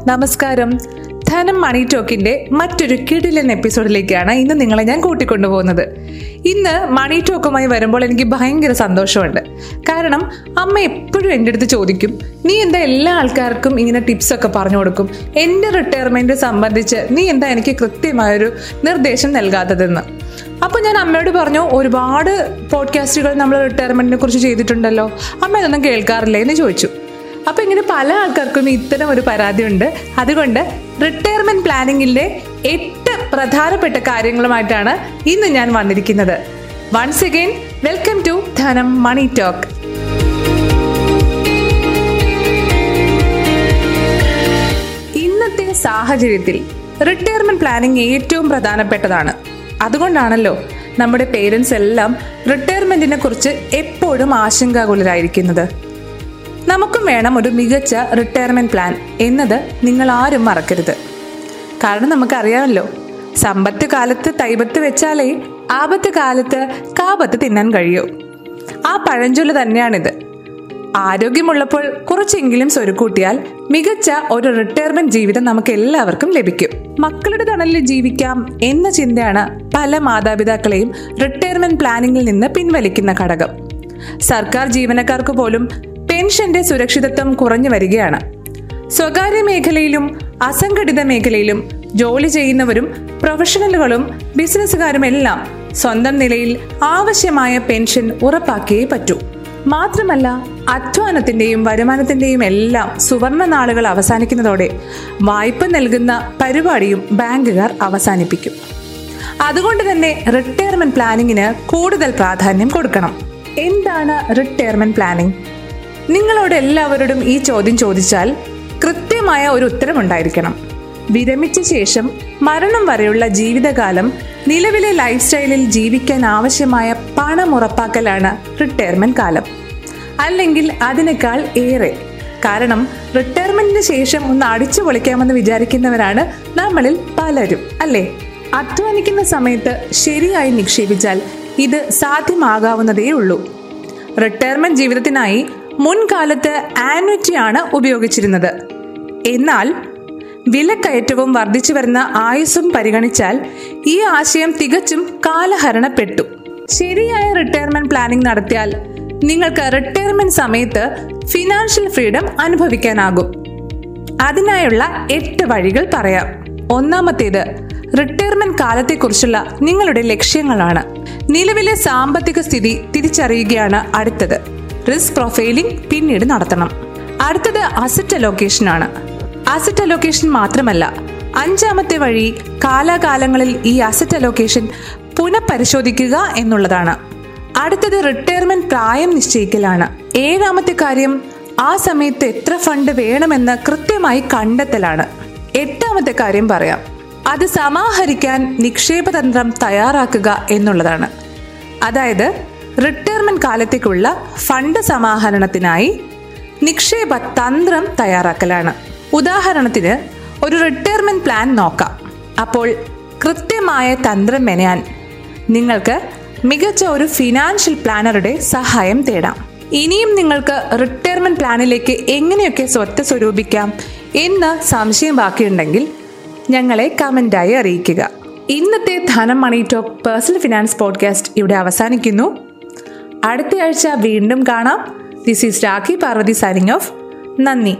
നമസ്കാരം. ധനം മണി ടോക്കിന്റെ മറ്റൊരു കിടിലൻ എപ്പിസോഡിലേക്കാണ് ഇന്ന് നിങ്ങളെ ഞാൻ കൂട്ടിക്കൊണ്ടുപോകുന്നത്. ഇന്ന് മണി ടോക്കുമായി വരുമ്പോൾ എനിക്ക് ഭയങ്കര സന്തോഷമുണ്ട്. കാരണം അമ്മ എപ്പോഴും എന്റെ അടുത്ത് ചോദിക്കും നീ എന്താ എല്ലാ ആൾക്കാർക്കും ഇങ്ങനെ ടിപ്സ് ഒക്കെ പറഞ്ഞു കൊടുക്കും? എന്റെ റിട്ടയർമെന്റ് സംബന്ധിച്ച് നീ എന്താ എനിക്ക് കൃത്യമായൊരു നിർദ്ദേശം നൽകാത്തതെന്ന്? അപ്പൊ ഞാൻ അമ്മയോട് പറഞ്ഞു ഒരുപാട് പോഡ്കാസ്റ്റുകൾ നമ്മൾ റിട്ടയർമെന്റിനെ കുറിച്ച് ചെയ്തിട്ടുണ്ടല്ലോ. അമ്മ ഇതൊന്നും കേൾക്കാറില്ലേ? എന്ന് ചോദിച്ചു. അപ്പൊ ഇങ്ങനെ പല ആൾക്കാർക്കും ഇത്തരം ഒരു പരാതി ഉണ്ട് അതുകൊണ്ട് റിട്ടയർമെന്റ് പ്ലാനിങ്ങിന്റെ എട്ട് പ്രധാനപ്പെട്ട കാര്യങ്ങളുമായിട്ടാണ് ഇന്ന് ഞാൻ വന്നിരിക്കുന്നത്. വൺസ് അഗൈൻ വെൽക്കം ടു ധനം മണി ടോക്ക് ഇന്നത്തെ സാഹചര്യത്തിൽ റിട്ടയർമെന്റ് പ്ലാനിങ് ഏറ്റവും പ്രധാനപ്പെട്ടതാണ്. അതുകൊണ്ടാണല്ലോ നമ്മുടെ പേരൻസ് എല്ലാം റിട്ടയർമെന്റിനെ കുറിച്ച് എപ്പോഴും ആശങ്കാകുലരായിരിക്കുന്നത്. നമുക്കും വേണം ഒരു മികച്ച റിട്ടയർമെന്റ് പ്ലാൻ എന്നത് നിങ്ങൾ ആരും മറക്കരുത്. കാരണം നമുക്കറിയാമല്ലോ സമ്പത്ത് കാലത്ത് തൈബത്ത് വെച്ചാലേ ആപത്ത് കാലത്ത് കാപത്ത് തിന്നാൻ കഴിയൂ. ആ പഴഞ്ചൊല്ല് തന്നെയാണിത്. ആരോഗ്യമുള്ളപ്പോൾ കുറച്ചെങ്കിലും സ്വരുക്കൂട്ടിയാൽ മികച്ച ഒരു റിട്ടയർമെന്റ് ജീവിതം നമുക്ക് എല്ലാവർക്കും ലഭിക്കും. മക്കളുടെ തണലിൽ ജീവിക്കാം എന്ന ചിന്തയാണ് പല മാതാപിതാക്കളെയും റിട്ടയർമെന്റ് പ്ലാനിങ്ങിൽ നിന്ന് പിൻവലിക്കുന്ന ഘടകം. സർക്കാർ ജീവനക്കാർക്ക് പോലും പെൻഷന്റെ സുരക്ഷിതത്വം കുറഞ്ഞു വരികയാണ്. സ്വകാര്യ മേഖലയിലും അസംഘടിത മേഖലയിലും ജോലി ചെയ്യുന്നവരും പ്രൊഫഷണലുകളും ബിസിനസ്സുകാരും എല്ലാം സ്വന്തം നിലയിൽ ആവശ്യമായ പെൻഷൻ ഉറപ്പാക്കിയേ പറ്റൂ. മാത്രമല്ല അധ്വാനത്തിന്റെയും വരുമാനത്തിന്റെയും എല്ലാം സുവർണ നാളുകൾ അവസാനിക്കുന്നതോടെ വായ്പ നൽകുന്ന പരിപാടിയും ബാങ്കുകാർ അവസാനിപ്പിക്കും. അതുകൊണ്ട് തന്നെ റിട്ടയർമെന്റ് പ്ലാനിങ്ങിന് കൂടുതൽ പ്രാധാന്യം കൊടുക്കണം. എന്താണ് റിട്ടയർമെന്റ് പ്ലാനിംഗ്? നിങ്ങളോട് എല്ലാവരോടും ഈ ചോദ്യം ചോദിച്ചാൽ കൃത്യമായ ഒരു ഉത്തരമുണ്ടായിരിക്കണം വിരമിച്ച ശേഷം മരണം വരെയുള്ള ജീവിതകാലം നിലവിലെ ലൈഫ് സ്റ്റൈലിൽ ജീവിക്കാൻ ആവശ്യമായ പണം ഉറപ്പാക്കലാണ് റിട്ടയർമെന്റ് കാലം. അല്ലെങ്കിൽ അതിനേക്കാൾ ഏറെ. കാരണം റിട്ടയർമെന്റിന് ശേഷം ഒന്ന് അടിച്ചു പൊളിക്കാമെന്ന് വിചാരിക്കുന്നവരാണ് നമ്മളിൽ പലരും അല്ലേ? അധ്വാനിക്കുന്ന സമയത്ത് ശരിയായി നിക്ഷേപിച്ചാൽ ഇത് സാധ്യമാകാവുന്നതേ ഉള്ളൂ റിട്ടയർമെന്റ് ജീവിതത്തിനായി മുൻകാലത്ത് ആനുറ്റിയാണ് ഉപയോഗിച്ചിരുന്നത്. എന്നാൽ വിലക്കയറ്റവും വർദ്ധിച്ചു വരുന്ന ആയുസ്സും പരിഗണിച്ചാൽ ഈ ആശയം തികച്ചും കാലഹരണപ്പെട്ടു. ശരിയായ റിട്ടയർമെന്റ് പ്ലാനിംഗ് നടത്തിയാൽ നിങ്ങൾക്ക് റിട്ടയർമെന്റ് സമയത്ത് ഫിനാൻഷ്യൽ ഫ്രീഡം അനുഭവിക്കാനാകും. അതിനായുള്ള എട്ട് വഴികൾ പറയാം. ഒന്നാമത്തേത് റിട്ടയർമെന്റ് കാലത്തെക്കുറിച്ചുള്ള നിങ്ങളുടെ ലക്ഷ്യങ്ങളാണ്. നിലവിലെ സാമ്പത്തിക സ്ഥിതി തിരിച്ചറിയുകയാണ് അടുത്തത്. റിസ്ക് പ്രൊഫൈലിംഗ് പിന്നീട് നടത്തണം. അടുത്തത് അസറ്റ് അലോക്കേഷൻ ആണ്. അസറ്റ് അലോക്കേഷൻ മാത്രമല്ല അഞ്ചാമത്തെ വഴി കാലാകാലങ്ങളിൽ ഈ അസറ്റ് അലോക്കേഷൻ പുനഃപരിശോധിക്കുക എന്നുള്ളതാണ്. അടുത്തത് റിട്ടയർമെന്റ് പ്രായം നിശ്ചയിക്കലാണ്. ഏഴാമത്തെ കാര്യം ആ സമയത്ത് എത്ര ഫണ്ട് വേണമെന്ന് കൃത്യമായി കണ്ടെത്തലാണ്. എട്ടാമത്തെ കാര്യം പറയാം. അത് സമാഹരിക്കാൻ നിക്ഷേപതന്ത്രം തയ്യാറാക്കുക എന്നുള്ളതാണ്. അതായത് റിട്ടയർമെന്റ് കാലത്തേക്കുള്ള ഫണ്ട് സമാഹരണത്തിനായി നിക്ഷേപ തന്ത്രം തയ്യാറാക്കലാണ്. ഉദാഹരണത്തിന് ഒരു റിട്ടയർമെന്റ് പ്ലാൻ നോക്കാം. അപ്പോൾ കൃത്യമായ തന്ത്രം മെനയാൻ നിങ്ങൾക്ക് മികച്ച ഒരു ഫിനാൻഷ്യൽ പ്ലാനറുടെ സഹായം തേടാം. ഇനിയും നിങ്ങൾക്ക് റിട്ടയർമെന്റ് പ്ലാനിലേക്ക് എങ്ങനെയൊക്കെ സ്വത്ത് സ്വരൂപിക്കാം എന്ന് സംശയം ബാക്കിയുണ്ടെങ്കിൽ ഞങ്ങളെ കമന്റായി അറിയിക്കുക. ഇന്നത്തെ Dhanam money talk personal finance podcast ഇവിടെ അവസാനിക്കുന്നു. അടുത്ത ആഴ്ച വീണ്ടും കാണാം. This is Rakhi Parvathy signing off നന്ദി.